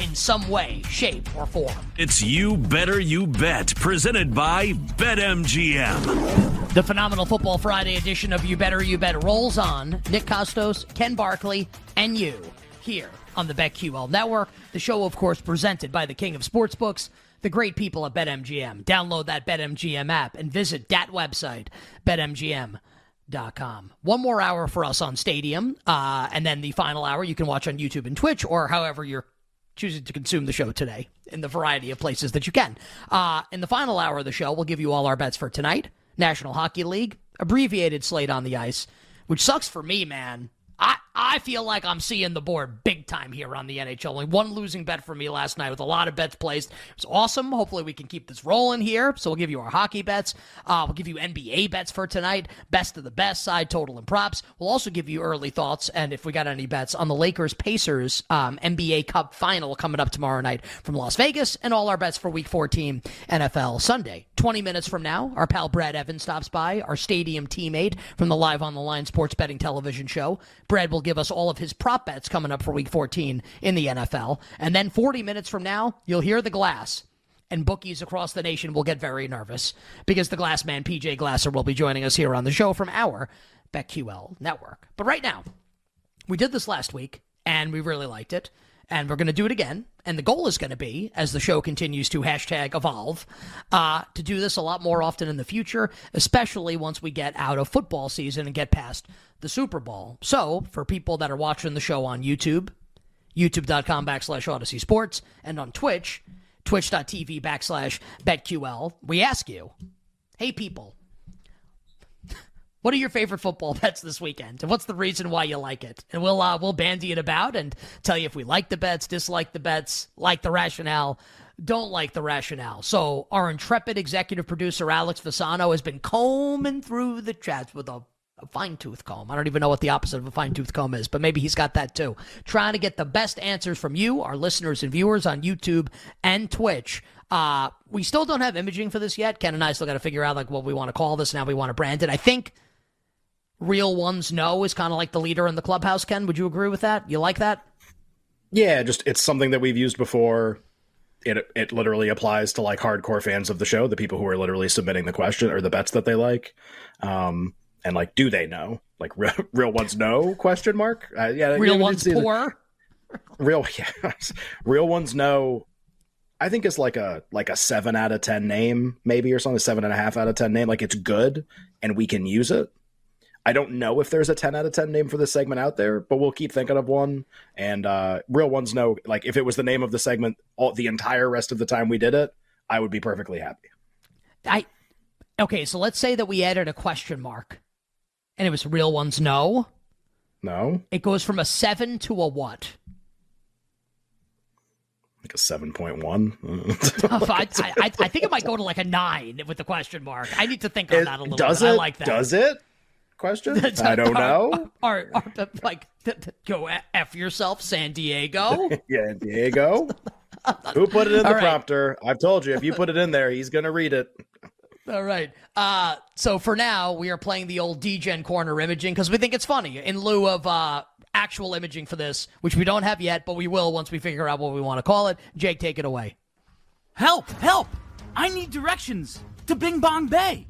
in some way, shape, or form. It's You Better You Bet, presented by BetMGM. The phenomenal Football Friday edition of You Better You Bet rolls on. Nick Kostos, Ken Barkley, and you here on the BetQL Network. The show, of course, presented by the King of Sportsbooks, the great people at BetMGM. Download that BetMGM app and visit that website, BetMGM.com. One more hour for us on Stadium, uh, and then the final hour you can watch on YouTube and Twitch, or however you're choosing to consume the show today in the variety of places that you can. Uh, in the final hour of the show, we'll give you all our bets for tonight. National Hockey League, abbreviated slate on the ice, which sucks for me, man. I, I feel like I'm seeing the board big time here on the NHL. Only one losing bet for me last night with a lot of bets placed. It was awesome. Hopefully we can keep this rolling here. So we'll give you our hockey bets. Uh, we'll give you NBA bets for tonight. Best of the best side total and props. We'll also give you early thoughts and if we got any bets on the Lakers Pacers um, NBA Cup final coming up tomorrow night from Las Vegas and all our bets for Week 14 NFL Sunday. 20 minutes from now, our pal Brad Evans stops by, our stadium teammate from the Live on the Line sports betting television show. Brad will give us all of his prop bets coming up for week 14 in the NFL. And then 40 minutes from now, you'll hear the glass. And bookies across the nation will get very nervous because the glass man, PJ Glasser, will be joining us here on the show from our BetQL network. But right now, we did this last week and we really liked it. And we're going to do it again. And the goal is going to be, as the show continues to hashtag evolve, uh, to do this a lot more often in the future, especially once we get out of football season and get past the Super Bowl. So, for people that are watching the show on YouTube, youtube.com backslash Audacy Sports, and on Twitch, twitch.tv backslash BetQL, we ask you, hey people, what are your favorite football bets this weekend? And what's the reason why you like it? And we'll uh, we'll bandy it about and tell you if we like the bets, dislike the bets, like the rationale, don't like the rationale. So our intrepid executive producer Alex Fasano has been combing through the chats with a, a fine tooth comb. I don't even know what the opposite of a fine tooth comb is, but maybe he's got that too. Trying to get the best answers from you, our listeners and viewers on YouTube and Twitch. Uh, we still don't have imaging for this yet. Ken and I still got to figure out like what we want to call this. Now we want to brand it. I think real ones know is kind of like the leader in the clubhouse. Ken, would you agree with that? You like that? Yeah, just it's something that we've used before. It it literally applies to like hardcore fans of the show, the people who are literally submitting the question or the bets that they like. Um, and like, do they know? Like real, real ones know? Question mark. Uh, yeah, real ones poor. Real, yeah, real ones know. I think it's like a like a seven out of ten name, maybe or something, seven and a half out of ten name. Like it's good and we can use it. I don't know if there's a 10 out of 10 name for this segment out there, but we'll keep thinking of one. And uh, real ones know, like, if it was the name of the segment all the entire rest of the time we did it, I would be perfectly happy. I okay, so let's say that we added a question mark, and it was real ones no? No, it goes from a seven to a what? Like a seven point one. Oh, I, I, I, think it might go to like a nine with the question mark. I need to think on it, that a little. Does bit. it? I like that. Does it? question? I don't know. Or, or, like, go f yourself, San Diego. yeah, Diego. Who put it in the All right. prompter? I've told you, if you put it in there, he's gonna read it. All right. Uh, so for now, we are playing the old DGen corner imaging because we think it's funny in lieu of uh, actual imaging for this, which we don't have yet, but we will once we figure out what we want to call it. Jake, take it away. Help! Help! I need directions to Bing Bong Bay.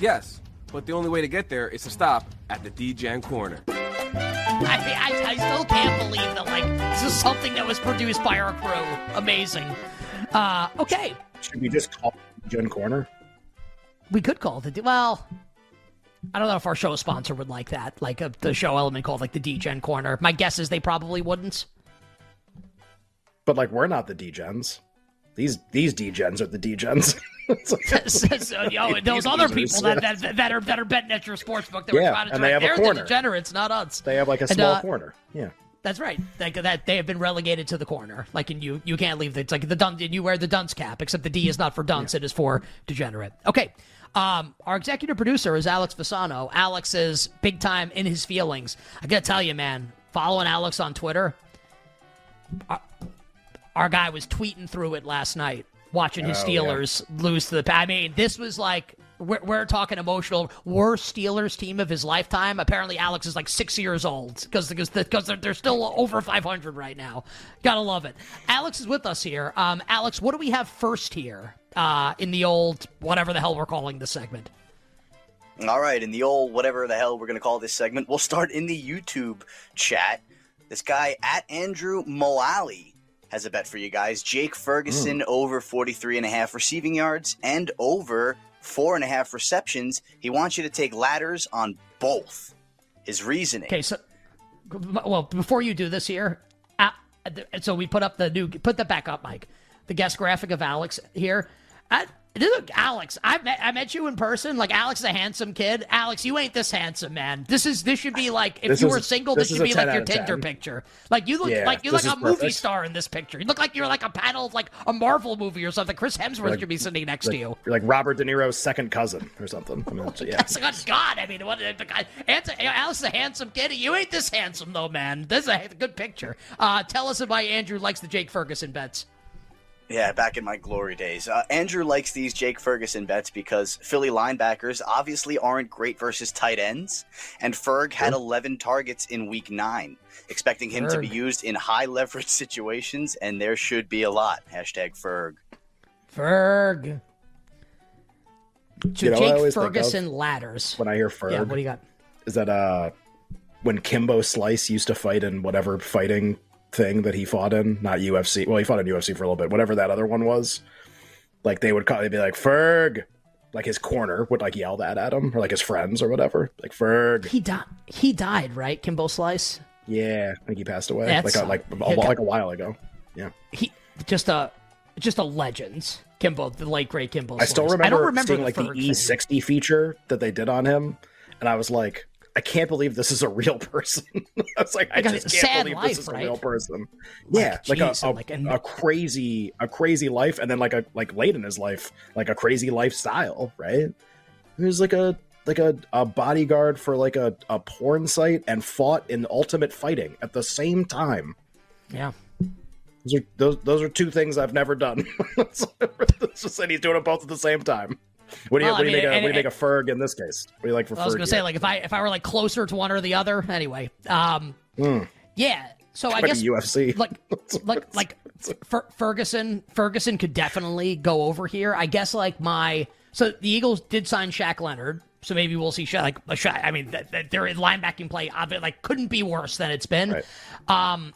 Yes, but the only way to get there is to stop at the DGen corner. I, I, I still can't believe that, like, this is something that was produced by our crew. Amazing. Uh, okay. Should we just call it Gen Corner? We could call it the, well, I don't know if our show sponsor would like that, like a, the show element called, like, the DGen corner. My guess is they probably wouldn't. But like, we're not the D-gens. These these D-gens are the D-gens. so, you know, those These other people that, that that are that are betting at your sports book that were Yeah, trying to and they have a they're corner. the degenerates, not us. they have like a And, small uh, corner. Yeah. That's right. Like that, they have been relegated to the corner. Like, and you you can't leave. The, it's like the dun. And you wear the dunce cap, except the D is not for dunce; it is for degenerate. Okay. Um, our executive producer is Alex Fasano. Alex is big time in his feelings. I gotta tell you, man, following Alex on Twitter, our, our guy was tweeting through it last night, watching his Oh, yeah. Steelers lose to the. I mean, this was like we're, we're talking emotional. Worst Steelers team of his lifetime. Apparently, Alex is like six years old because because because they're, they're still over 500 right now. Gotta love it. Alex is with us here. Um, Alex, what do we have first here? Uh, in the old whatever the hell we're calling the segment. All right, in the old whatever the hell we're going to call this segment, we'll start in the YouTube chat. This guy at Andrew Moali has a bet for you guys. Jake Ferguson over 43 and a half receiving yards and over four and a half receptions. He wants you to take ladders on both. His reasoning. Okay, so well, before you do this here, uh, so we put up the new, put that back up, Mike. The guest graphic of Alex here. I, look, Alex, I met, I met you in person. Like Alex, is a handsome kid. Alex, you ain't this handsome, man. This is this should be like if This you is- were single, this, this should be like your Tinder 10. picture. Like you look Yeah, like you're like is a movie star in this picture. You look like you're like a panel of like a Marvel movie or something. Chris Hemsworth Like- should be sitting next Like, to you. you're like Robert De Niro's second cousin or something. I mean, yeah. Yes, God, God, I mean, what, the guy, Alex is a handsome kid. You ain't this handsome though, man. This is a good picture. Uh, tell us why Andrew likes the Jake Ferguson bets. Yeah, back in my glory days. Uh, Andrew likes these Jake Ferguson bets because Philly linebackers obviously aren't great versus tight ends, and Ferg had 11 targets in week nine, expecting him to be used in high leverage situations, and there should be a lot. Hashtag Ferg. Ferg. So You know, I Jake always think of- Ferguson ladders. When I hear Ferg, Yeah, what do you got? is that uh when Kimbo Slice used to fight in whatever fighting thing that he fought in, not UFC. Well, he fought in UFC for a little bit. Whatever that other one was, like they would call, they'd be like Ferg, like his corner would like yell that at him, or like his friends or whatever, like Ferg. He died. He died, right? Kimbo Slice. Yeah, I think he passed away That's- like a, like a, like a while ago. Yeah, He just a just a legend. Kimbo, the late great Kimbo. I still remember, I don't remember seeing like the thing. E60 feature that they did on him, and I was like, I can't believe this is a real person. I was like, I Like a just can't believe life, this is right? a real person. Like, yeah, like a, a, like, a crazy, a crazy life, and then like a like late in his life, like a crazy lifestyle, right? He was like a like a, a bodyguard for like a, a porn site and fought in ultimate fighting at the same time. Yeah. Those are those, those are two things I've never done. it's just that he's doing it both at the same time. What do you, Well, what do you mean, make, a, and- what do you make a Ferg in this case? What do you like for I was gonna say here? like if I if I were like closer to one or the other. Anyway, um, yeah. So I guess a UFC. like like like Fer- Ferguson Ferguson could definitely go over here. I guess like my so the Eagles did sign Shaq Leonard, so maybe we'll see Shaq like Shaq. I mean, th- th- their linebacking play like couldn't be worse than it's been. Right. Um,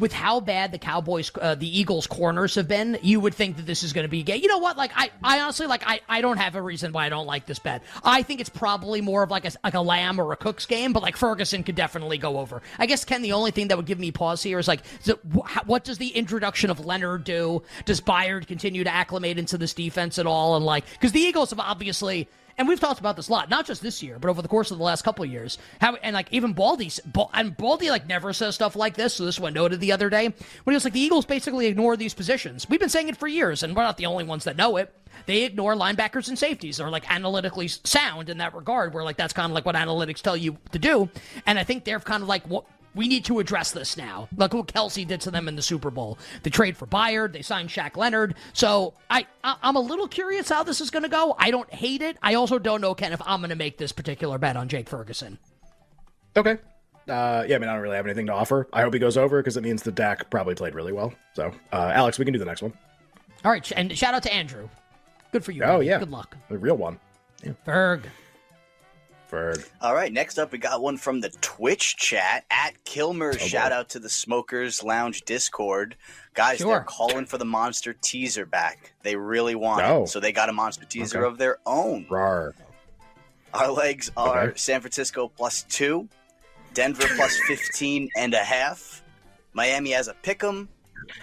with how bad the Cowboys, uh, the Eagles corners have been, you would think that this is going to be gay. You know what? Like, I, I honestly, like, I, I don't have a reason why I don't like this bet. I think it's probably more of like a, like a Lamb or a Cooks game, but like Ferguson could definitely go over. I guess, Ken, the only thing that would give me pause here is like, wh- what does the introduction of Leonard do? Does Byard continue to acclimate into this defense at all? And like, because the Eagles have obviously, and we've talked about this a lot, not just this year, but over the course of the last couple years. How and like even Baldy, and Baldy like never says stuff like this. So this one noted the other day when he was like, the Eagles basically ignore these positions. We've been saying it for years, and we're not the only ones that know it. They ignore linebackers and safeties. They're like analytically sound in that regard, where like that's kind of like what analytics tell you to do. And I think they're kind of like what we need to address this now. Look what Kelce did to them in the Super Bowl. They trade for Byard. They signed Shaq Leonard. So I, I I'm a little curious how this is going to go. I don't hate it. I also don't know Ken if I'm going to make this particular bet on Jake Ferguson. Okay. Uh, yeah, I mean, I don't really have anything to offer. I hope he goes over because it means the Dak probably played really well. So, uh, Alex, we can do the next one. All right, and shout out to Andrew. Good for you. Oh buddy. yeah, Good luck. The real one. Ferg. Ferg. All right, next up, we got one from the Twitch chat at Kilmer. Oh, Shout out to the Smokers Lounge Discord. Guys, Sure. they're calling for the monster teaser back. They really want Oh. it. So they got a monster teaser Okay. of their own. Rar. Our legs are Okay. San Francisco plus two, Denver plus 15 and a half, Miami has a pick 'em,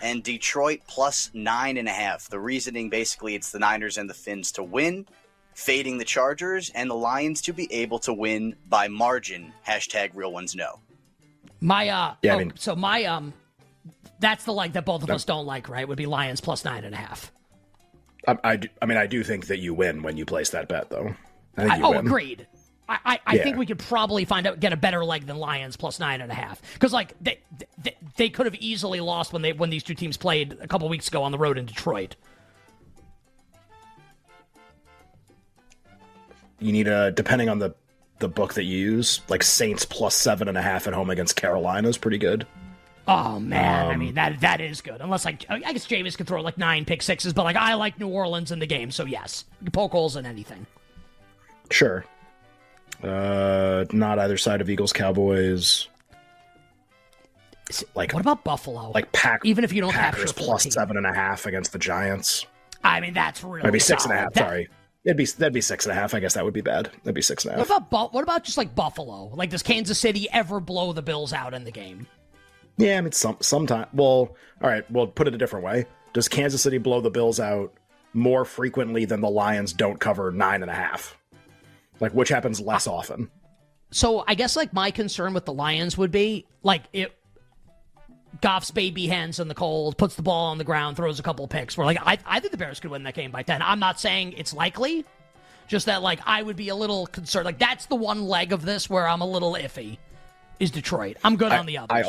and Detroit plus nine and a half. The reasoning basically it's the Niners and the Fins to win, fading the Chargers, and the Lions to be able to win by margin. Hashtag real ones know. My uh Yeah, I oh, mean- so my um that's the like that both of us don't like, right? Would be Lions plus nine and a half. I, I, do, I mean, I do think that you win when you place that bet, though. I think I, you oh, win. agreed. I, I, I Yeah. think we could probably find out get a better leg than Lions plus nine and a half because like they, they they could have easily lost when they when these two teams played a couple weeks ago on the road in Detroit. You need a depending on the the book that you use, like Saints plus seven and a half at home against Carolina is pretty good. Oh man, I Um, mean that that is good. Unless like I guess Jameis could throw like nine pick sixes, but like I like New Orleans in the game, so yes, poke holes in anything. Sure. Uh, not either side of Eagles Cowboys. Like What about Buffalo? like pack even if you don't Packers plus 14. seven and a half against the Giants. I mean that's really Maybe six and a solid. half. That- Sorry, it'd be that'd be six and a half. I guess that would be bad. That'd be six and a half. What about what about just like Buffalo? Like does Kansas City ever blow the Bills out in the game? Yeah, I mean, some sometime. Well, all right. Well, put it a different way. Does Kansas City blow the Bills out more frequently than the Lions don't cover nine and a half? Like, which happens less often? So I guess like my concern with the Lions would be like it. Goff's baby hands in the cold, puts the ball on the ground, throws a couple picks. Where like I, I think the Bears could win that game by ten. I'm not saying it's likely, just that like I would be a little concerned. Like that's the one leg of this where I'm a little iffy. Is Detroit? I'm good on the others.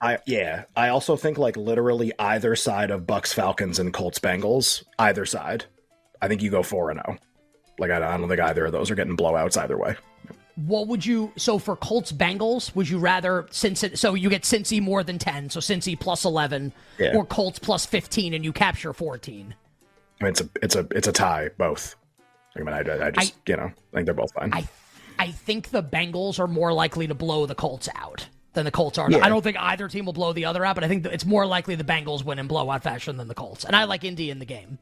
I, I, yeah. I also think like literally either side of Bucks Falcons and Colts Bengals, either side. I think you go four and zero. Like I, I don't think either of those are getting blowouts either way. What would you so for Colts Bengals? Would you rather since it so you get Cincy more than ten, so Cincy plus eleven, Yeah. or Colts plus fifteen, and you capture fourteen? I mean, it's a it's a it's a tie both. I mean, I, I just you know I think they're both fine. I I think the Bengals are more likely to blow the Colts out than the Colts are. Yeah. I don't think either team will blow the other out, but I think it's more likely the Bengals win in blowout fashion than the Colts. And I like Indy in the game.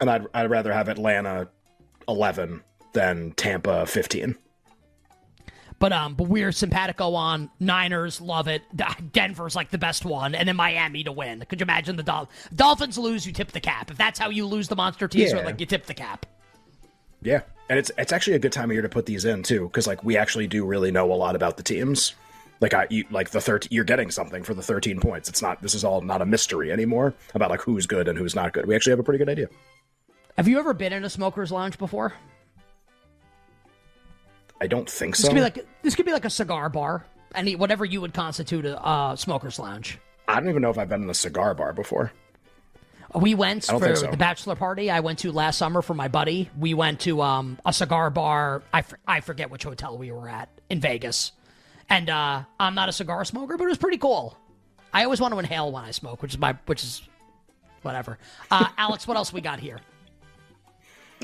and I'd I'd rather have Atlanta eleven than Tampa fifteen. But um, but we're simpatico on Niners, love it. Denver's like the best one, and then Miami to win. Could you imagine the Dol- Dolphins lose? You tip the cap. If that's how you lose the monster teaser, Yeah. like you tip the cap. Yeah, and it's it's actually a good time of year to put these in too, because like we actually do really know a lot about the teams. Like I, you, like the thirteen, you're getting something for the thirteen points. It's not. This is all not a mystery anymore about like who's good and who's not good. We actually have a pretty good idea. Have you ever been in a smoker's lounge before? I don't think This so. could be like this could be like a cigar bar, any whatever you would constitute a uh, smoker's lounge. I don't even know if I've been in a cigar bar before. We went for so. the bachelor party I went to last summer for my buddy. We went to um, a cigar bar. I, f- I forget which hotel we were at in Vegas. And uh, I'm not a cigar smoker, but it was pretty cool. I always want to inhale when I smoke, which is my which is whatever. Uh, Alex, what else we got here?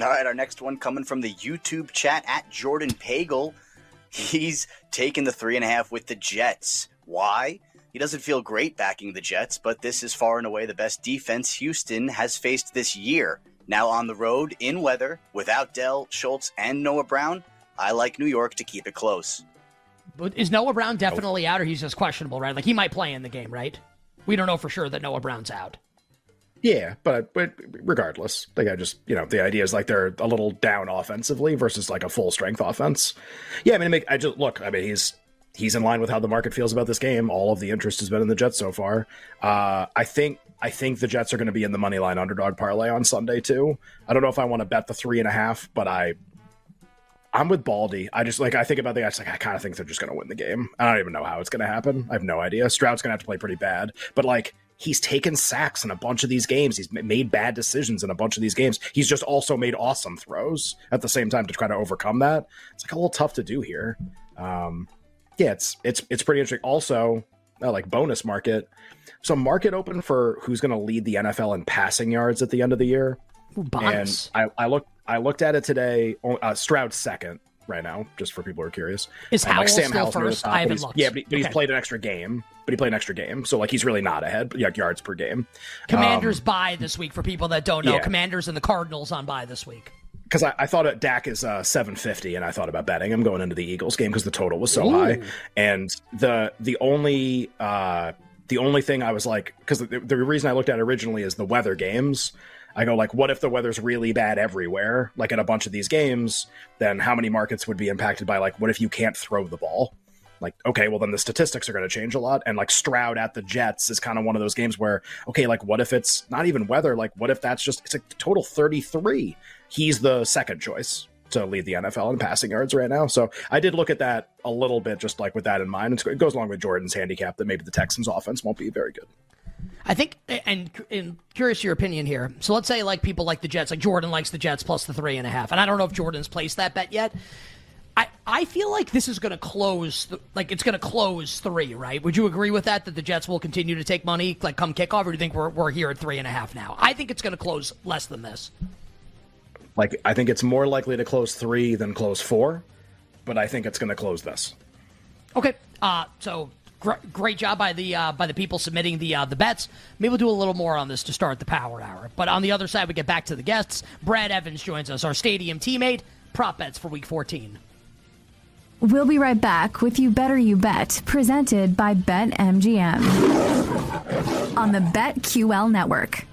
All right, our next one coming from the YouTube chat at Jordan Pagel. He's taking the three and a half with the Jets. Why? He doesn't feel great backing the Jets, but this is far and away the best defense Houston has faced this year. Now on the road in weather, without Dell, Schultz, and Noah Brown, I like New York to keep it close. But Is Noah Brown definitely out, or he's just questionable, right? Like he might play in the game, right? We don't know for sure that Noah Brown's out. Yeah, but but regardless, like I just you know the idea is like they're a little down offensively versus like a full strength offense. Yeah, I mean, make, I just look. I mean, he's he's in line with how the market feels about this game. All of the interest has been in the Jets so far. Uh, I think I think the Jets are going to be in the money line underdog parlay on Sunday too. I don't know if I want to bet the three and a half, but I I'm with Baldy. I just like I think about the guys like I kind of think they're just going to win the game. I don't even know how it's going to happen. I have no idea. Stroud's going to have to play pretty bad, but like he's taken sacks in a bunch of these games. He's made bad decisions in a bunch of these games. He's just also made awesome throws at the same time to try to overcome that. It's like a little tough to do here. Um, yeah, it's it's it's pretty interesting. Also, uh, like bonus market. So market open for who's going to lead the NFL in passing yards at the end of the year. Ooh, bonus. And I, I looked I looked at it today. Uh, Stroud second right now, just for people who are curious. Is And, Howell Sam Howell's first? top, I haven't looked. Yeah, but, he- but he's played an extra game. But he played an extra game, so like he's really not ahead. Like yards per game. Commanders bye this week for people that don't know. yeah. Commanders and the Cardinals on bye this week. because I, I thought it, Dak is uh, 750, and I thought about betting him going into the Eagles game because the total was so Ooh. high. And the the only uh, the only thing I was like, because the, the reason I looked at originally is the weather games. I go like, what if the weather's really bad everywhere, like in a bunch of these games? Then how many markets would be impacted by like, what if you can't throw the ball? Like, okay, well then the statistics are going to change a lot. And like Stroud at the Jets is kind of one of those games where, okay, like what if it's not even weather? Like, what if that's just it's a total 33? He's the second choice to lead the NFL in passing yards right now. So I did look at that a little bit, just like with that in mind. It goes along with Jordan's handicap that maybe the Texans' offense won't be very good. I think, and, and curious your opinion here. So let's say like people like the Jets, like Jordan likes the Jets plus the three and a half, and I don't know if Jordan's placed that bet yet. I, I feel like this is going to close, th- like it's going to close three, right? Would you agree with that? That the Jets will continue to take money, like come kickoff, or do you think we're, we're here at three and a half now? I think it's going to close less than this. Like I think it's more likely to close three than close four, but I think it's going to close this. Okay, uh, so gr- great job by the uh, by the people submitting the uh, the bets. Maybe we'll do a little more on this to start the power hour. But on the other side, we get back to the guests. Brad Evans joins us, our stadium teammate. Prop bets for Week 14. We'll be right back with You Better You Bet, presented by BetMGM on the BetQL network.